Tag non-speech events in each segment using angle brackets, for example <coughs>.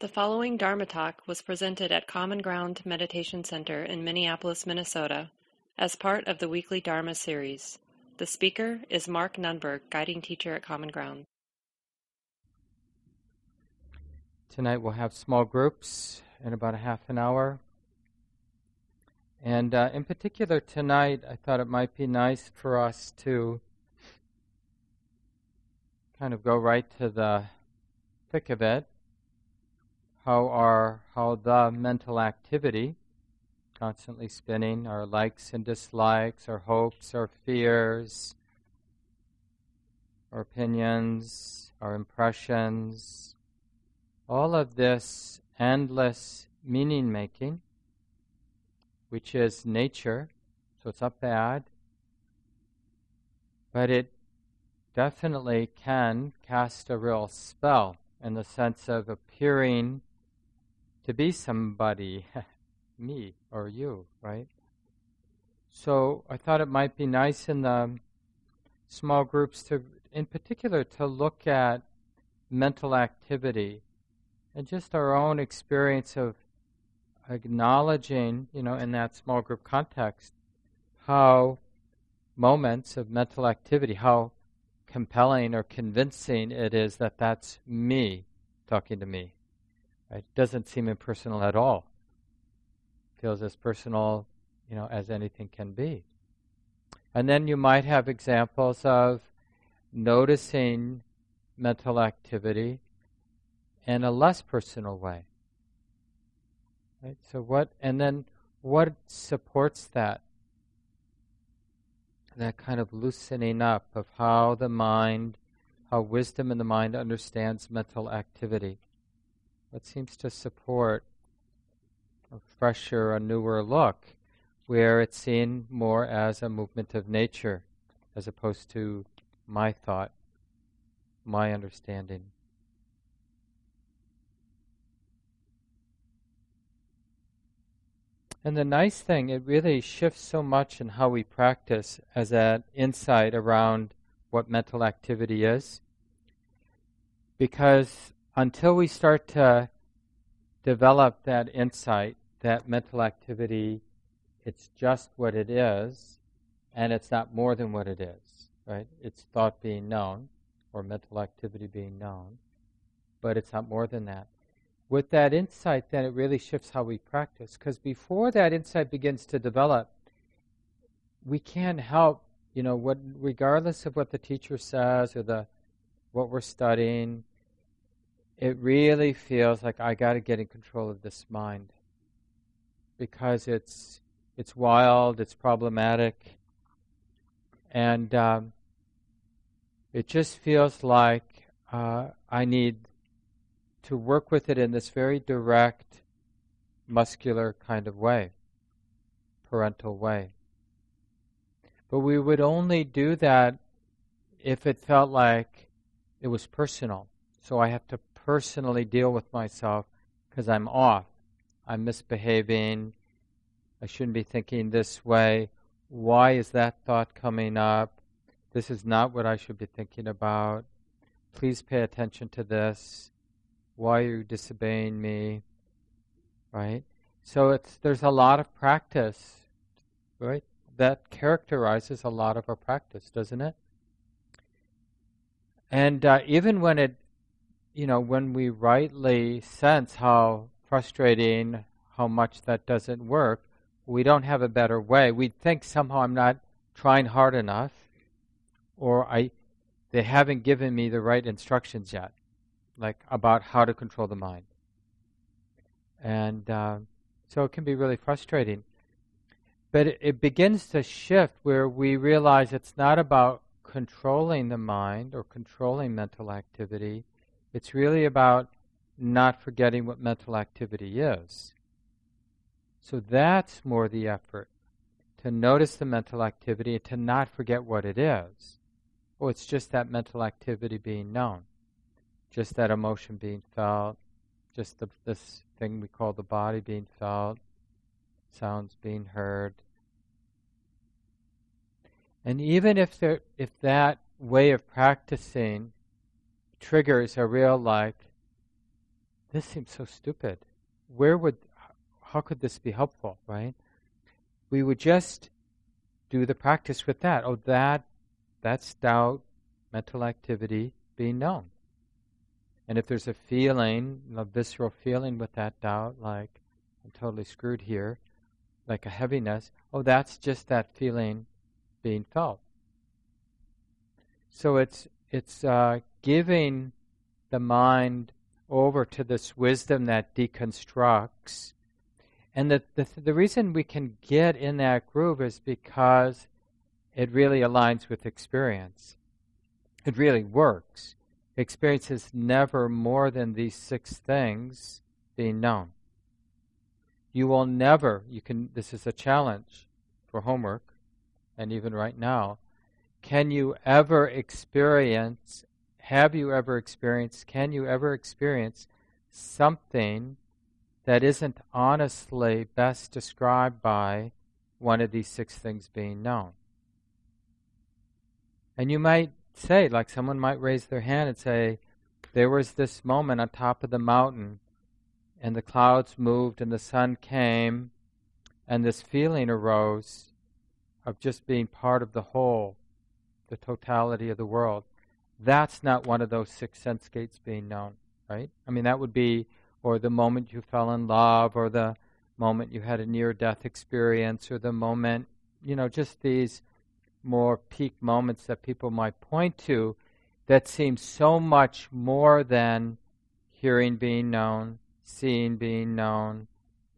The following Dharma talk was presented at Common Ground Meditation Center in Minneapolis, Minnesota, as part of the weekly Dharma series. The speaker is Mark Nunberg, guiding teacher at Common Ground. Tonight we'll have small groups in about a half an hour. And uh, in particular, tonight, I thought it might be nice for us to kind of go right to the thick of it how our how the mental activity constantly spinning our likes and dislikes our hopes our fears our opinions our impressions all of this endless meaning making which is nature so it's not bad but it definitely can cast a real spell in the sense of appearing to be somebody, <laughs> me or you, right? So I thought it might be nice in the small groups to, in particular, to look at mental activity and just our own experience of acknowledging, you know, in that small group context, how moments of mental activity, how compelling or convincing it is that that's me talking to me. Right? It doesn't seem impersonal at all. It feels as personal, you know, as anything can be. And then you might have examples of noticing mental activity in a less personal way. Right? So what and then what supports that? That kind of loosening up of how the mind, how wisdom in the mind understands mental activity that seems to support a fresher, a newer look, where it's seen more as a movement of nature as opposed to my thought, my understanding. And the nice thing, it really shifts so much in how we practice as that insight around what mental activity is. Because until we start to develop that insight, that mental activity, it's just what it is, and it's not more than what it is, right? It's thought being known, or mental activity being known, but it's not more than that. With that insight, then it really shifts how we practice, because before that insight begins to develop, we can't help, you know, what regardless of what the teacher says or the what we're studying, it really feels like I got to get in control of this mind because it's it's wild, it's problematic, and um, it just feels like uh, I need to work with it in this very direct, muscular kind of way, parental way. But we would only do that if it felt like it was personal. So I have to personally deal with myself because I'm off. I'm misbehaving. I shouldn't be thinking this way. Why is that thought coming up? This is not what I should be thinking about. Please pay attention to this. Why are you disobeying me? Right? So it's there's a lot of practice, right? That characterizes a lot of our practice, doesn't it? And uh, even when it you know, when we rightly sense how frustrating, how much that doesn't work, we don't have a better way. We think somehow I'm not trying hard enough, or I, they haven't given me the right instructions yet, like about how to control the mind. And uh, so it can be really frustrating. But it, it begins to shift where we realize it's not about controlling the mind or controlling mental activity it's really about not forgetting what mental activity is. So that's more the effort to notice the mental activity and to not forget what it is. Oh, it's just that mental activity being known, just that emotion being felt, just the, this thing we call the body being felt, sounds being heard. And even if there, if that way of practicing triggers a real like this seems so stupid. Where would, how could this be helpful, right? We would just do the practice with that. Oh, that, that's doubt, mental activity being known. And if there's a feeling, a visceral feeling with that doubt, like I'm totally screwed here, like a heaviness, oh, that's just that feeling being felt. So it's it's uh, giving the mind over to this wisdom that deconstructs. And the, the, the reason we can get in that groove is because it really aligns with experience. It really works. Experience is never more than these six things being known. You will never, you can, this is a challenge for homework, and even right now, can you ever experience, have you ever experienced, can you ever experience something that isn't honestly best described by one of these six things being known? And you might say, like someone might raise their hand and say, there was this moment on top of the mountain, and the clouds moved, and the sun came, and this feeling arose of just being part of the whole the totality of the world. That's not one of those six sense gates being known, right? I mean, that would be, or the moment you fell in love, or the moment you had a near death experience, or the moment, you know, just these more peak moments that people might point to that seem so much more than hearing being known, seeing being known,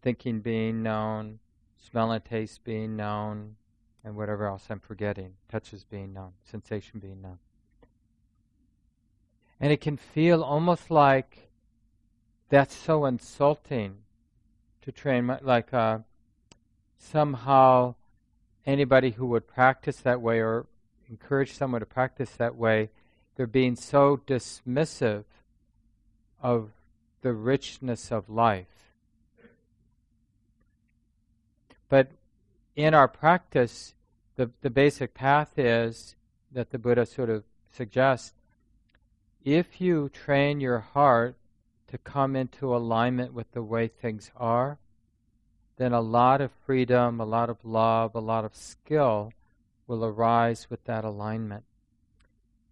thinking being known, smell and taste being known, and whatever else I'm forgetting. Touches being known, sensation being known. And it can feel almost like that's so insulting to train, like uh, somehow anybody who would practice that way or encourage someone to practice that way, they're being so dismissive of the richness of life. But in our practice, the, the basic path is that the Buddha sort of suggests if you train your heart to come into alignment with the way things are, then a lot of freedom, a lot of love, a lot of skill will arise with that alignment.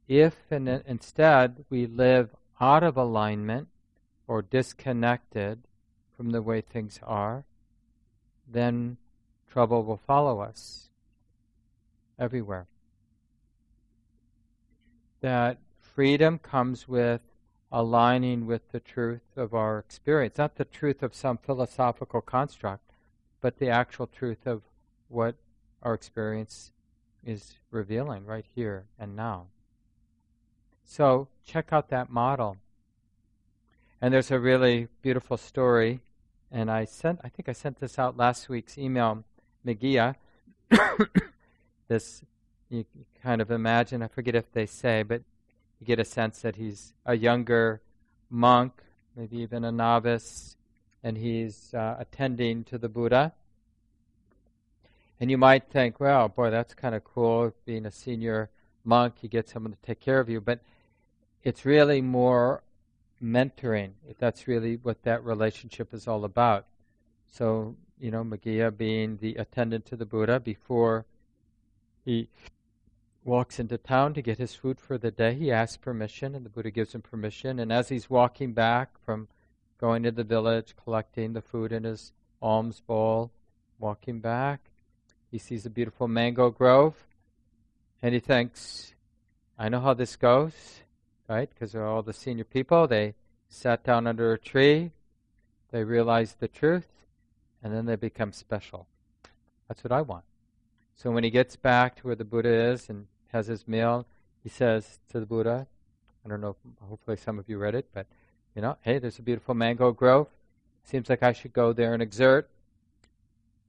If and instead we live out of alignment or disconnected from the way things are, then trouble will follow us everywhere. That freedom comes with aligning with the truth of our experience, not the truth of some philosophical construct, but the actual truth of what our experience is revealing right here and now. So check out that model. And there's a really beautiful story, and I sent I think I sent this out last week's email Meghiya, <coughs> this you kind of imagine, I forget if they say, but you get a sense that he's a younger monk, maybe even a novice, and he's uh, attending to the Buddha. And you might think, well, boy, that's kind of cool. Being a senior monk, you get someone to take care of you. But it's really more mentoring. That's really what that relationship is all about. So you know, Meghiya being the attendant to the Buddha before he walks into town to get his food for the day. He asks permission, and the Buddha gives him permission. And as he's walking back from going to the village, collecting the food in his alms bowl, walking back, he sees a beautiful mango grove, and he thinks, I know how this goes, right? Because all the senior people. They sat down under a tree, they realized the truth, and then they become special. That's what I want. So when he gets back to where the Buddha is and has his meal, he says to the Buddha, I don't know, hopefully some of you read it, but, you know, hey, there's a beautiful mango grove. Seems like I should go there and exert.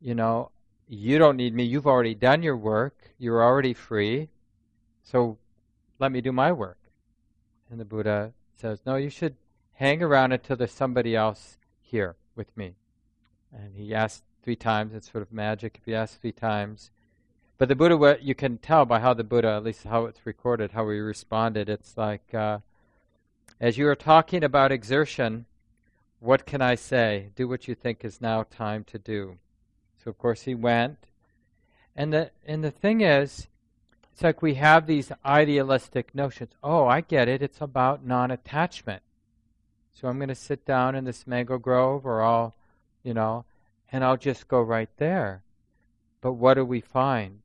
You know, you don't need me. You've already done your work. You're already free. So let me do my work. And the Buddha says, No, you should hang around until there's somebody else here with me. And he asked three times. It's sort of magic if he ask three times. But the Buddha, you can tell by how the Buddha, at least how it's recorded, how he responded. It's like, uh, as you were talking about exertion, What can I say? Do what you think is now time to do. So, of course, he went. And the, and the thing is, it's like we have these idealistic notions. Oh, I get it. It's about non attachment. So I'm going to sit down in this mango grove, or I'll, you know, and I'll just go right there. But what do we find?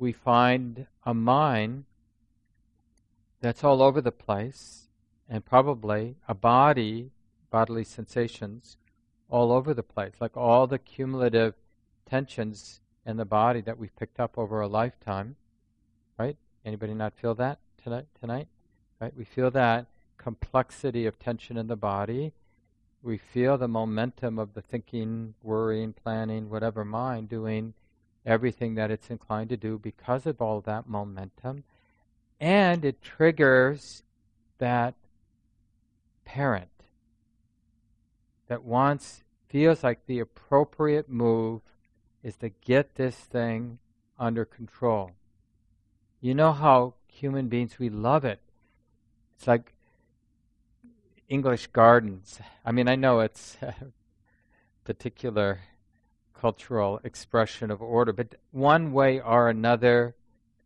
We find a mind that's all over the place, and probably a body, bodily sensations, all over the place, like all the cumulative tensions in the body that we've picked up over a lifetime. Right? Anybody not feel that tonight? Tonight, right? We feel that complexity of tension in the body. We feel the momentum of the thinking, worrying, planning, whatever mind doing everything that it's inclined to do because of all that momentum. And it triggers that parent that wants, feels like the appropriate move is to get this thing under control. You know how human beings, we love it. It's like English gardens. I mean, I know it's <laughs> particular cultural expression of order, but one way or another,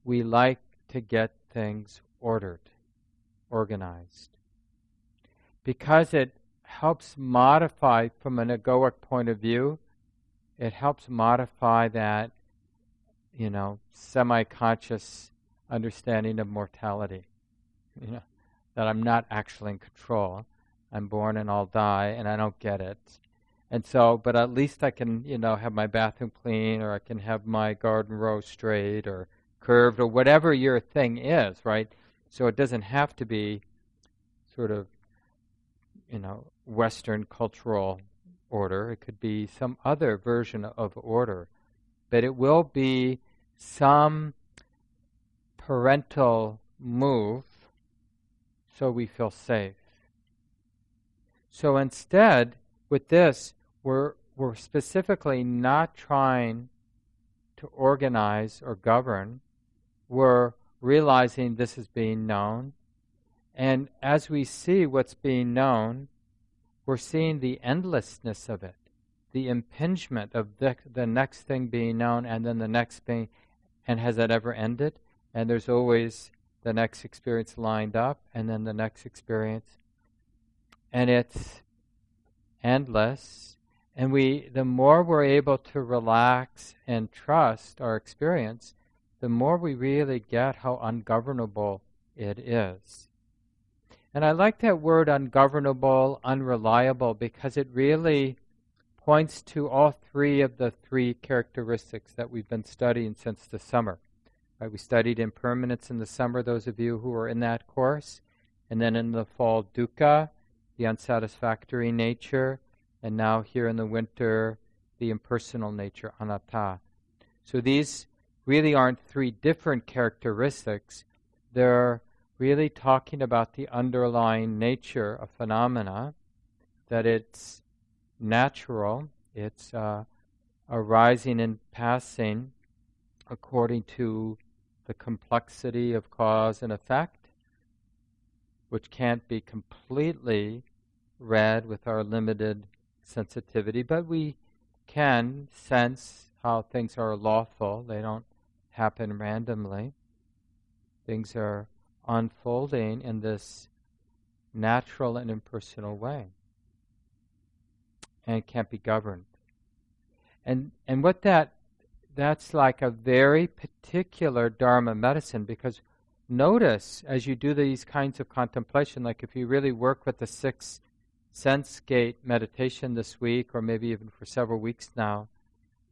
we like to get things ordered, organized. Because it helps modify, from an egoic point of view, it helps modify that, you know, semi conscious understanding of mortality. You know, that I'm not actually in control. I'm born and I'll die, and I don't get it. And so, but at least I can, you know, have my bathroom clean, or I can have my garden row straight, or curved, or whatever your thing is, right? So it doesn't have to be sort of, you know, Western cultural order. It could be some other version of order. But it will be some parental move so we feel safe. So instead, with this, we're, we're specifically not trying to organize or govern. We're realizing this is being known. And as we see what's being known, we're seeing the endlessness of it, the impingement of the, the next thing being known and then the next being, and has that ever ended? And there's always the next experience lined up and then the next experience. And it's endless. And we, the more we're able to relax and trust our experience, the more we really get how ungovernable it is. And I like that word ungovernable, unreliable, because it really points to all three of the three characteristics that we've been studying since the summer. Right, we studied impermanence in the summer, those of you who were in that course. And then in the fall, dukkha, the unsatisfactory nature. And now here in the winter, the impersonal nature, anatta. So these really aren't three different characteristics. They're really talking about the underlying nature of phenomena, that it's natural, it's uh, arising and passing according to the complexity of cause and effect, which can't be completely read with our limited sensitivity, but we can sense how things are lawful. They don't happen randomly. Things are unfolding in this natural and impersonal way and can't be governed. And and what that that's like a very particular dharma medicine because notice as you do these kinds of contemplation like if you really work with the six sense gate meditation this week or maybe even for several weeks now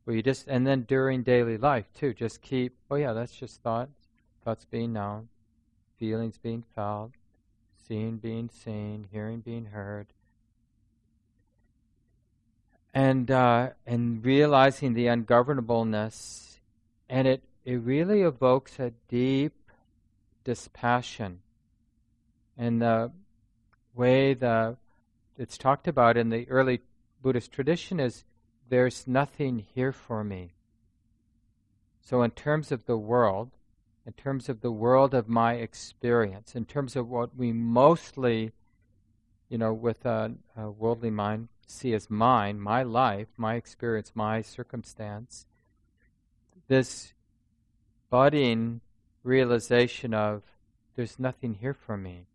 where you just and then during daily life too just keep oh yeah that's just thoughts thoughts being known feelings being felt, seeing being seen, hearing being heard. And uh, and realizing the ungovernableness, and it, it really evokes a deep dispassion. And the way the it's talked about in the early Buddhist tradition is there's nothing here for me. So, in terms of the world, in terms of the world of my experience, in terms of what we mostly, you know, with a, a worldly mind, see as mine, my life, my experience, my circumstance, this budding realization of there's nothing here for me.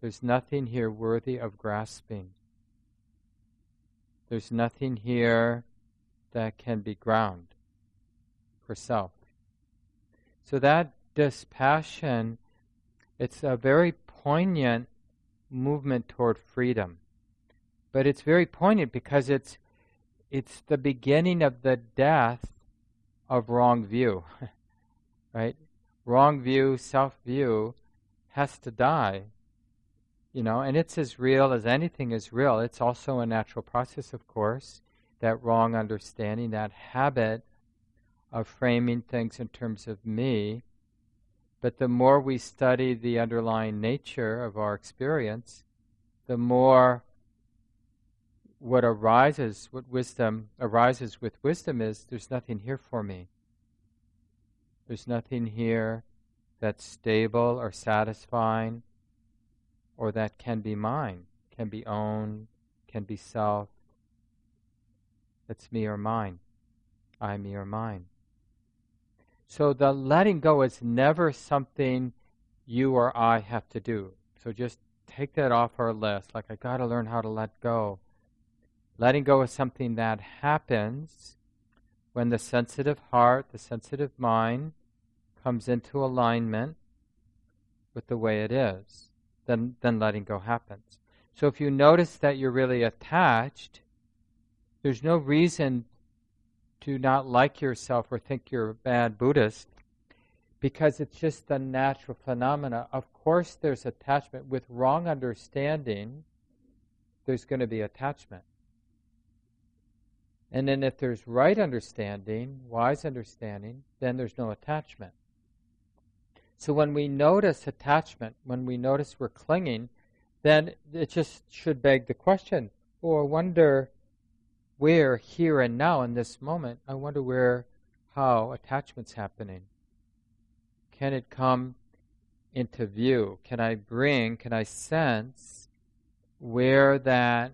There's nothing here worthy of grasping. There's nothing here that can be ground for self. So that dispassion, it's a very poignant movement toward freedom. But it's very poignant because it's it's the beginning of the death of wrong view. <laughs> right? Wrong view, self view has to die. You know, and it's as real as anything is real. It's also a natural process, of course, that wrong understanding, that habit of framing things in terms of me. But the more we study the underlying nature of our experience, the more what arises, what wisdom arises with wisdom is there's nothing here for me. There's nothing here that's stable or satisfying or that can be mine, can be owned, can be self. That's me or mine. I, me or mine. So the letting go is never something you or I have to do. So just take that off our list. Like, I got to learn how to let go. Letting go is something that happens when the sensitive heart, the sensitive mind, comes into alignment with the way it is. Then, then letting go happens. So if you notice that you're really attached, there's no reason to not like yourself or think you're a bad Buddhist because it's just the natural phenomena. Of course, there's attachment. With wrong understanding, there's going to be attachment. And then if there's right understanding, wise understanding, then there's no attachment. So when we notice attachment, when we notice we're clinging, then it just should beg the question, or wonder where here and now in this moment, I wonder where, how attachment's happening. Can it come into view? Can I bring, can I sense where that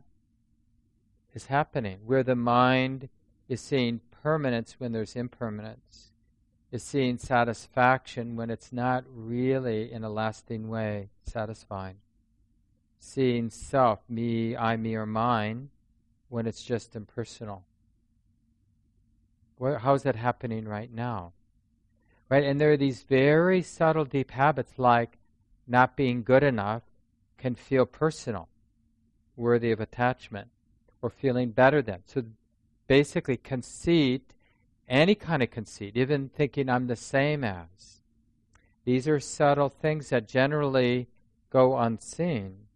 is happening, where the mind is seeing permanence when there's impermanence, is seeing satisfaction when it's not really in a lasting way satisfying, seeing self, me, I, me, or mine, when it's just impersonal. how is that happening right now? Right? And there are these very subtle, deep habits like not being good enough can feel personal, worthy of attachment or feeling better than. So basically, conceit, any kind of conceit, even thinking I'm the same as, these are subtle things that generally go unseen.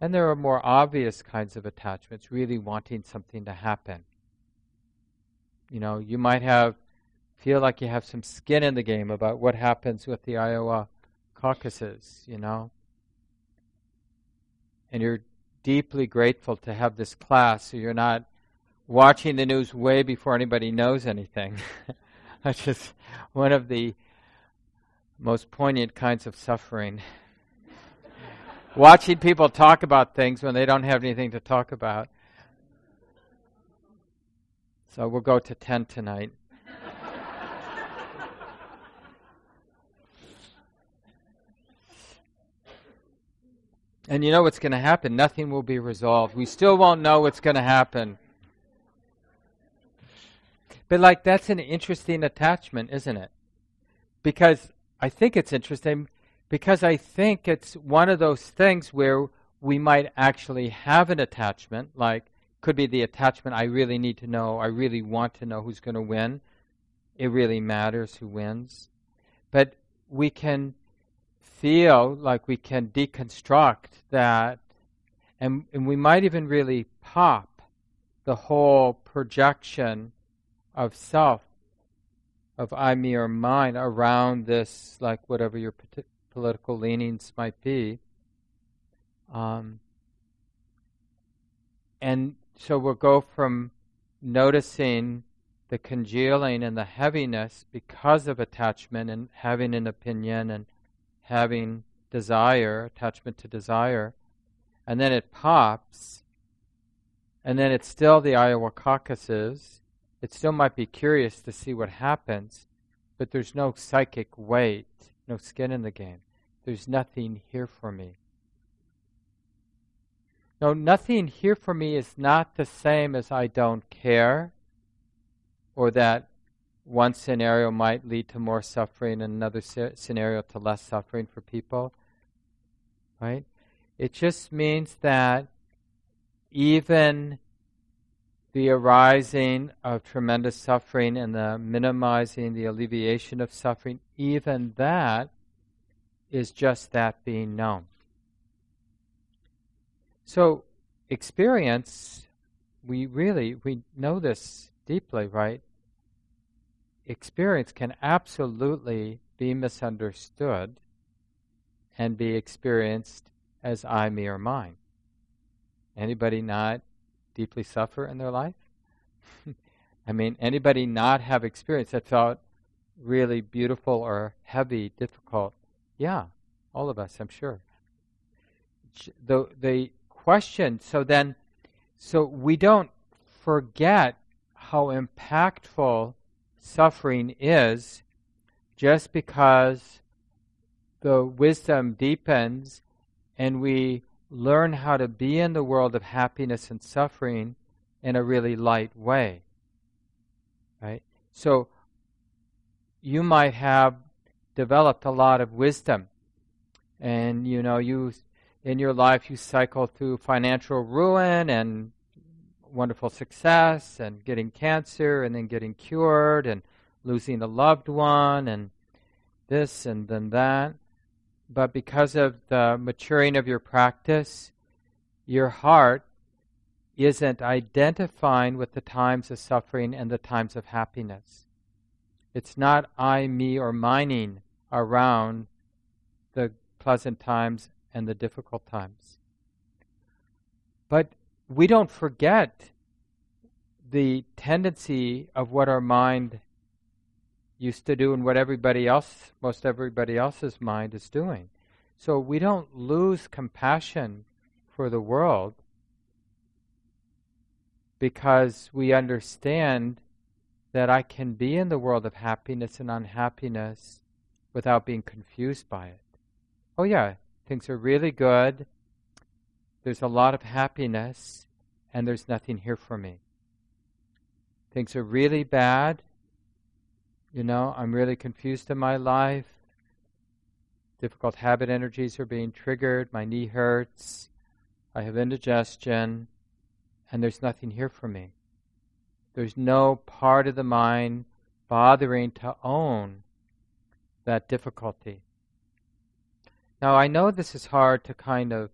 And there are more obvious kinds of attachments, really wanting something to happen. You know, you might have feel like you have some skin in the game about what happens with the Iowa caucuses, you know. And you're deeply grateful to have this class so you're not watching the news way before anybody knows anything. <laughs> That's just one of the most poignant kinds of suffering. watching people talk about things when they don't have anything to talk about. So we'll go to 10 tonight. And you know what's going to happen? Nothing will be resolved. We still won't know what's going to happen. But, like, that's an interesting attachment, isn't it? Because I think it's interesting because I think it's one of those things where we might actually have an attachment, like, could be the attachment I really need to know, I really want to know who's going to win. It really matters who wins. But we can feel like we can deconstruct that, and, and we might even really pop the whole projection of self, of I, me, or mine around this, like whatever your political leanings might be. Um, and so we'll go from noticing the congealing and the heaviness because of attachment and having an opinion and having desire, attachment to desire, and then it pops, and then it's still the Iowa caucuses. It still might be curious to see what happens, but there's no psychic weight, no skin in the game. There's nothing here for me. No, nothing here for me is not the same as I don't care, or that one scenario might lead to more suffering and another scenario to less suffering for people. Right? It just means that even the arising of tremendous suffering and the minimizing the alleviation of suffering, even that is just that being known. So, experience, we really, we know this deeply, right? Experience can absolutely be misunderstood and be experienced as I, me, or mine. Anybody not deeply suffer in their life? <laughs> I mean, anybody not have experience that felt really beautiful or heavy, difficult? Yeah, all of us, I'm sure. The, the question. So then, so we don't forget how impactful suffering is just because the wisdom deepens and we learn how to be in the world of happiness and suffering in a really light way. Right? So you might have developed a lot of wisdom and you know you in your life you cycle through financial ruin and wonderful success and getting cancer and then getting cured and losing a loved one and this and then that. But because of the maturing of your practice, your heart isn't identifying with the times of suffering and the times of happiness. It's not I, me, or mining around the pleasant times and the difficult times. But we don't forget the tendency of what our mind used to do and what everybody else, most everybody else's mind is doing. So we don't lose compassion for the world because we understand that I can be in the world of happiness and unhappiness without being confused by it. Oh, yeah, Things are really good. There's a lot of happiness, and there's nothing here for me. Things are really bad. You know, I'm really confused in my life. Difficult habit energies are being triggered. My knee hurts. I have indigestion. And there's nothing here for me. There's no part of the mind bothering to own that difficulty. Now, I know this is hard to kind of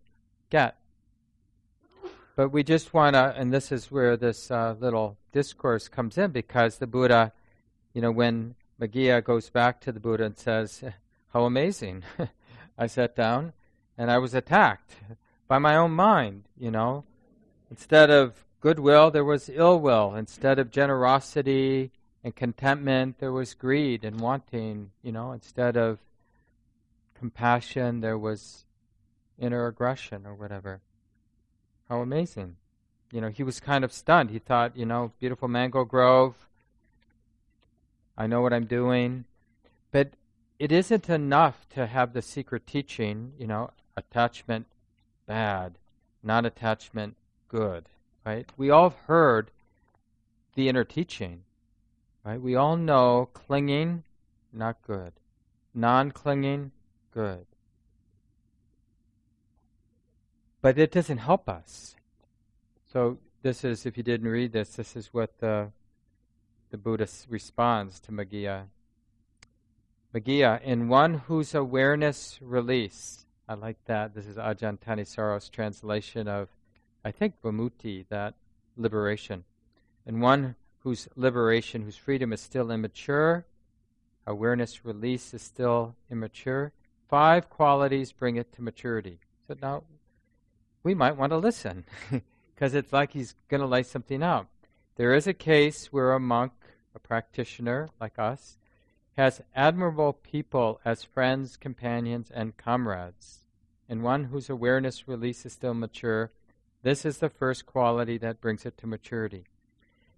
get, but we just want to, and this is where this uh, little discourse comes in because the Buddha, you know, when Meghiya goes back to the Buddha and says, How amazing! <laughs> I sat down and I was attacked by my own mind, you know. Instead of goodwill, there was ill will. Instead of generosity and contentment, there was greed and wanting, you know. Instead of compassion, there was inner aggression or whatever. How amazing. You know, he was kind of stunned. He thought, you know, beautiful mango grove. I know what I'm doing. But it isn't enough to have the secret teaching, you know, attachment bad, non attachment good, right? We all have heard the inner teaching, right? We all know clinging, not good. Non clinging, good. But it doesn't help us. So this is, if you didn't read this, this is what the the Buddha responds to Meghiya. Meghiya, in one whose awareness release, I like that. This is Ajahn Thanissaro's translation of, I think, Vimutti, that liberation. In one whose liberation, whose freedom is still immature, awareness release is still immature, Five qualities bring it to maturity. So now we might want to listen <laughs> because it's like he's going to lay something out. There is a case where a monk, a practitioner like us, has admirable people as friends, companions, and comrades. and one whose awareness release is still mature, this is the first quality that brings it to maturity.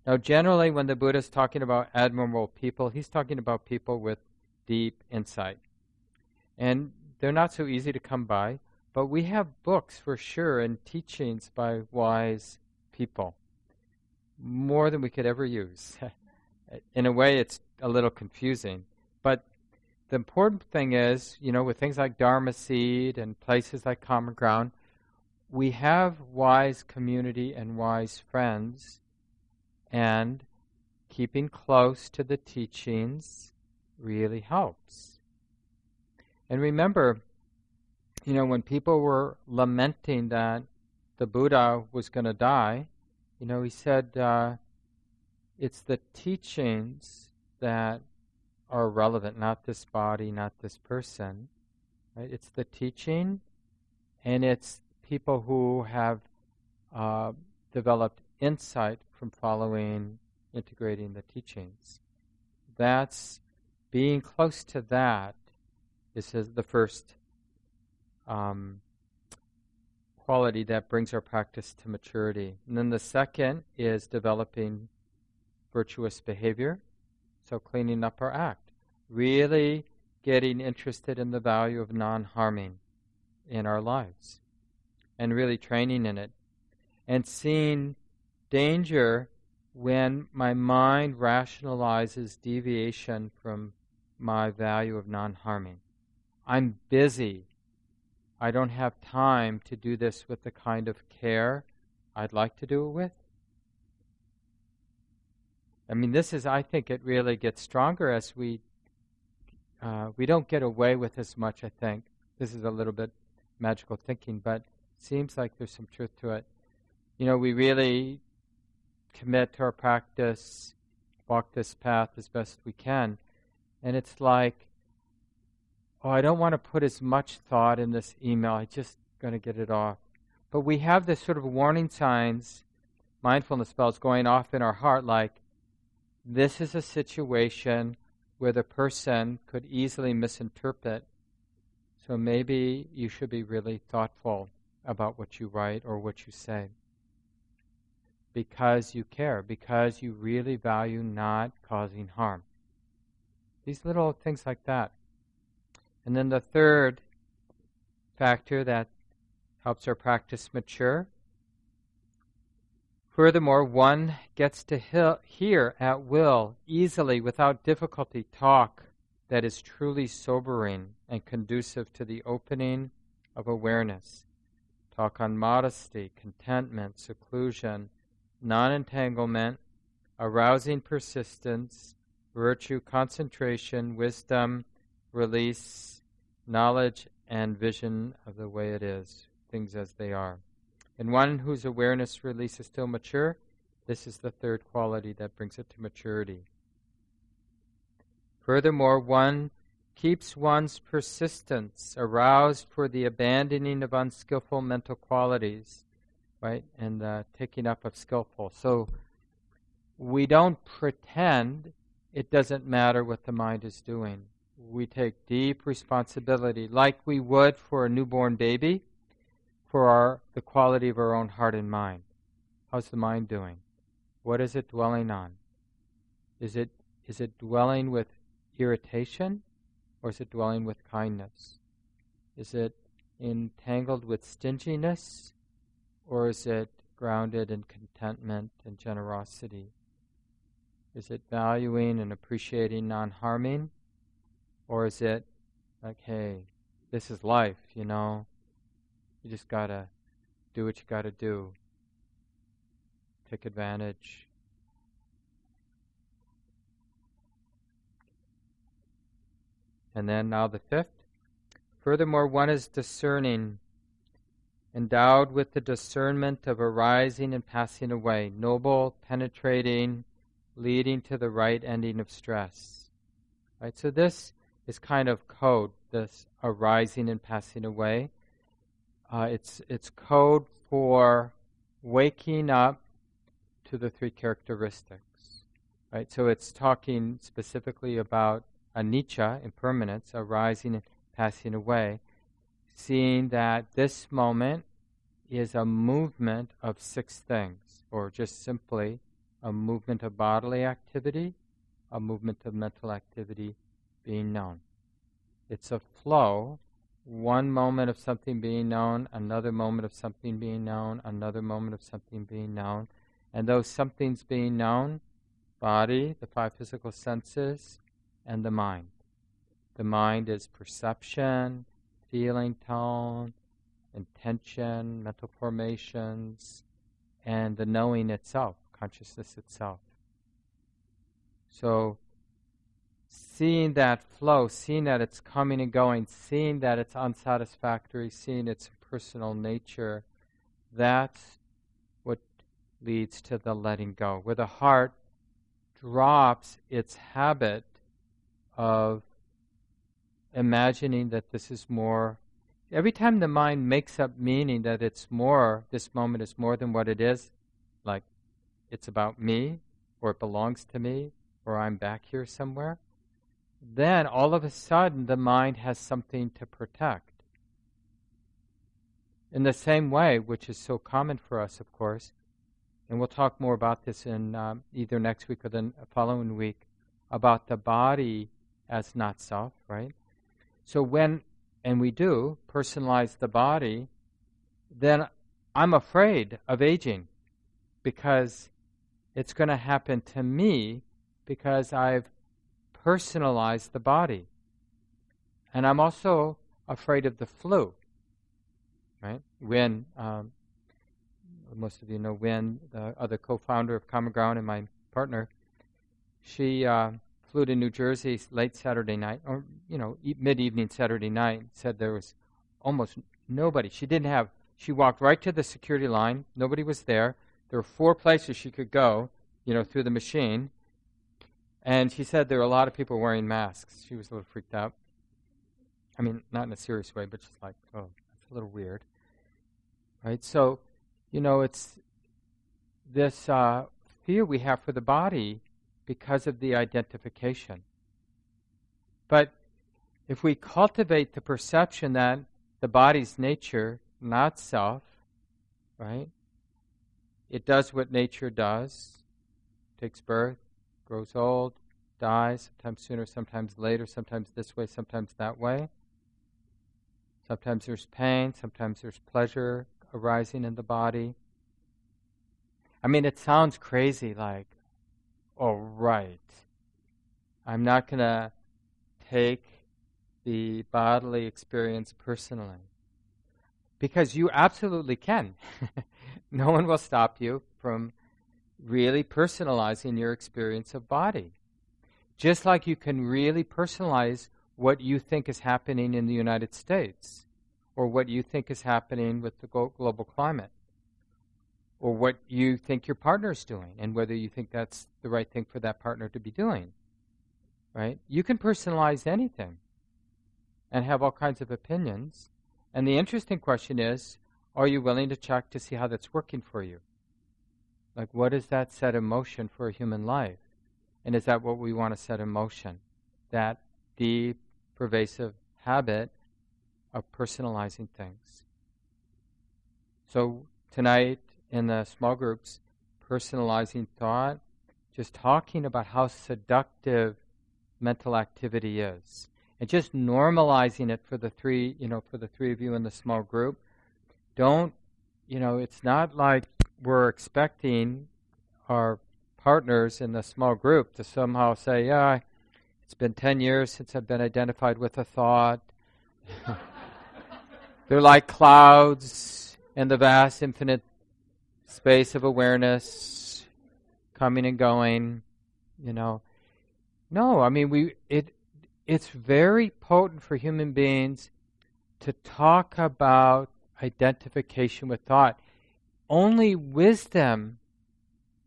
Now, generally, when the Buddha is talking about admirable people, he's talking about people with deep insight. And they're not so easy to come by, but we have books for sure and teachings by wise people. More than we could ever use. <laughs> In a way, it's a little confusing. But the important thing is, you know, with things like Dharma Seed and places like Common Ground, we have wise community and wise friends, and keeping close to the teachings really helps. And remember, you know, when people were lamenting that the Buddha was going to die, you know, he said uh, it's the teachings that are relevant, not this body, not this person. Right? It's the teaching, and it's people who have uh, developed insight from following, integrating the teachings. That's being close to that is the first um, quality that brings our practice to maturity. And then the second is developing virtuous behavior, so cleaning up our act, really getting interested in the value of non harming in our lives, and really training in it, and seeing danger when my mind rationalizes deviation from my value of non harming. I'm busy I don't have time to do this with the kind of care I'd like to do it with. I mean, this is, I think it really gets stronger as we, uh, we don't get away with as much, I think. This is a little bit magical thinking, but seems like there's some truth to it. You know, we really commit to our practice, walk this path as best we can. And it's like oh, I don't want to put as much thought in this email. I'm just going to get it off. But we have this sort of warning signs, mindfulness bells going off in our heart like, this is a situation where the person could easily misinterpret. So maybe you should be really thoughtful about what you write or what you say. Because you care, because you really value not causing harm. These little things like that. And then the third factor that helps our practice mature. Furthermore, one gets to hear at will, easily, without difficulty, talk that is truly sobering and conducive to the opening of awareness. Talk on modesty, contentment, seclusion, non entanglement, arousing persistence, virtue, concentration, wisdom, release, knowledge and vision of the way it is, things as they are. And one whose awareness release is still mature, this is the third quality that brings it to maturity. Furthermore, one keeps one's persistence aroused for the abandoning of unskillful mental qualities, right, and the taking up of skillful. So we don't pretend it doesn't matter what the mind is doing we take deep responsibility, like we would for a newborn baby, for our, the quality of our own heart and mind. How's the mind doing? What is it dwelling on? Is it, is it dwelling with irritation or is it dwelling with kindness? Is it entangled with stinginess or is it grounded in contentment and generosity? Is it valuing and appreciating non harming or is it like, hey, this is life, you know? You just gotta do what you gotta do. Take advantage. And then now the fifth. Furthermore, one is discerning, endowed with the discernment of arising and passing away, noble, penetrating, leading to the right ending of stress. Right? So this is kind of code, this arising and passing away. Uh, it's, it's code for waking up to the three characteristics. Right? So it's talking specifically about anicca, impermanence, arising and passing away. seeing that this moment is a movement of six things, or just simply a movement of bodily activity, a movement of mental activity being known. It's a flow, one moment of something being known, another moment of something being known, another moment of something being known. And those somethings being known, body, the five physical senses, and the mind. The mind is perception, feeling tone, intention, mental formations, and the knowing itself, consciousness itself. So, seeing that flow, seeing that it's coming and going, seeing that it's unsatisfactory, seeing its personal nature, that's what leads to the letting go, where the heart drops its habit of imagining that this is more. Every time the mind makes up meaning that it's more, this moment is more than what it is, like it's about me, or it belongs to me, or I'm back here somewhere, then all of a sudden the mind has something to protect. In the same way, which is so common for us, of course, and we'll talk more about this in um, either next week or the following week, about the body as not self, right? So when, and we do, personalize the body, then I'm afraid of aging because it's going to happen to me because I've personalized the body. And I'm also afraid of the flu, right? When, um, most of you know Wynn, the other co-founder of Common Ground and my partner, she uh, flew to New Jersey late Saturday night, or you know, e- mid-evening Saturday night. Said there was almost nobody. She didn't have. She walked right to the security line. Nobody was there. There were four places she could go, you know, through the machine. And she said there were a lot of people wearing masks. She was a little freaked out. I mean, not in a serious way, but just like, oh, that's a little weird. Right? So, you know, it's this uh, fear we have for the body because of the identification. But if we cultivate the perception that the body's nature, not self, right? It does what nature does, takes birth, grows old, dies, sometimes sooner, sometimes later, sometimes this way, sometimes that way. Sometimes there's pain, sometimes there's pleasure arising in the body. I mean, it sounds crazy like, all right. I'm not going to take the bodily experience personally. Because you absolutely can. <laughs> no one will stop you from really personalizing your experience of body. Just like you can really personalize what you think is happening in the United States or what you think is happening with the global climate or what you think your partner is doing and whether you think that's the right thing for that partner to be doing. Right? You can personalize anything and have all kinds of opinions. And the interesting question is are you willing to check to see how that's working for you? Like, what is that set in motion for a human life? And is that what we want to set in motion? That deep, pervasive habit of personalizing things. So, tonight, in the small groups, personalizing thought, just talking about how seductive mental activity is. And just normalizing it for the three, you know, for the three of you in the small group. Don't, you know, it's not like we're expecting our partners in the small group to somehow say, yeah, it's been 10 years since I've been identified with a thought. <laughs> They're like clouds in the vast, infinite space of awareness coming and going, you know. No, I mean we it it's very potent for human beings to talk about identification with thought. Only wisdom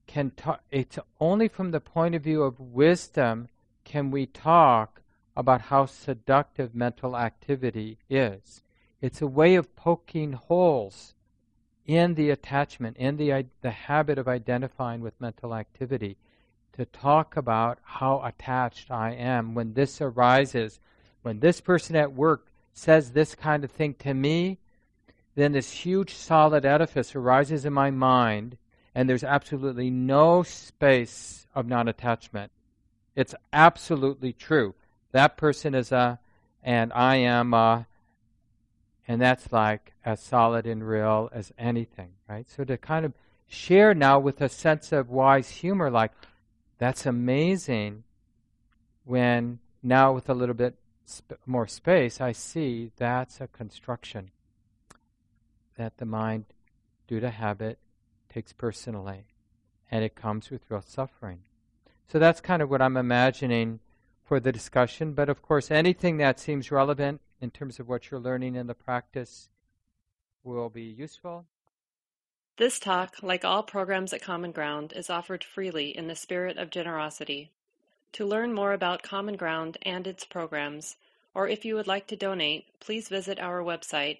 can talk it's only from the point of view of wisdom can we talk about how seductive mental activity is. It's a way of poking holes in the attachment, in the, the habit of identifying with mental activity, to talk about how attached I am when this arises, when this person at work says this kind of thing to me, then this huge solid edifice arises in my mind, and there's absolutely no space of non attachment. It's absolutely true. That person is a, and I am a, and that's like as solid and real as anything, right? So to kind of share now with a sense of wise humor, like, that's amazing when now with a little bit sp- more space, I see that's a construction that the mind, due to habit, takes personally. And it comes with real suffering. So that's kind of what I'm imagining for the discussion. But of course, anything that seems relevant in terms of what you're learning in the practice will be useful. This talk, like all programs at Common Ground, is offered freely in the spirit of generosity. To learn more about Common Ground and its programs, or if you would like to donate, please visit our website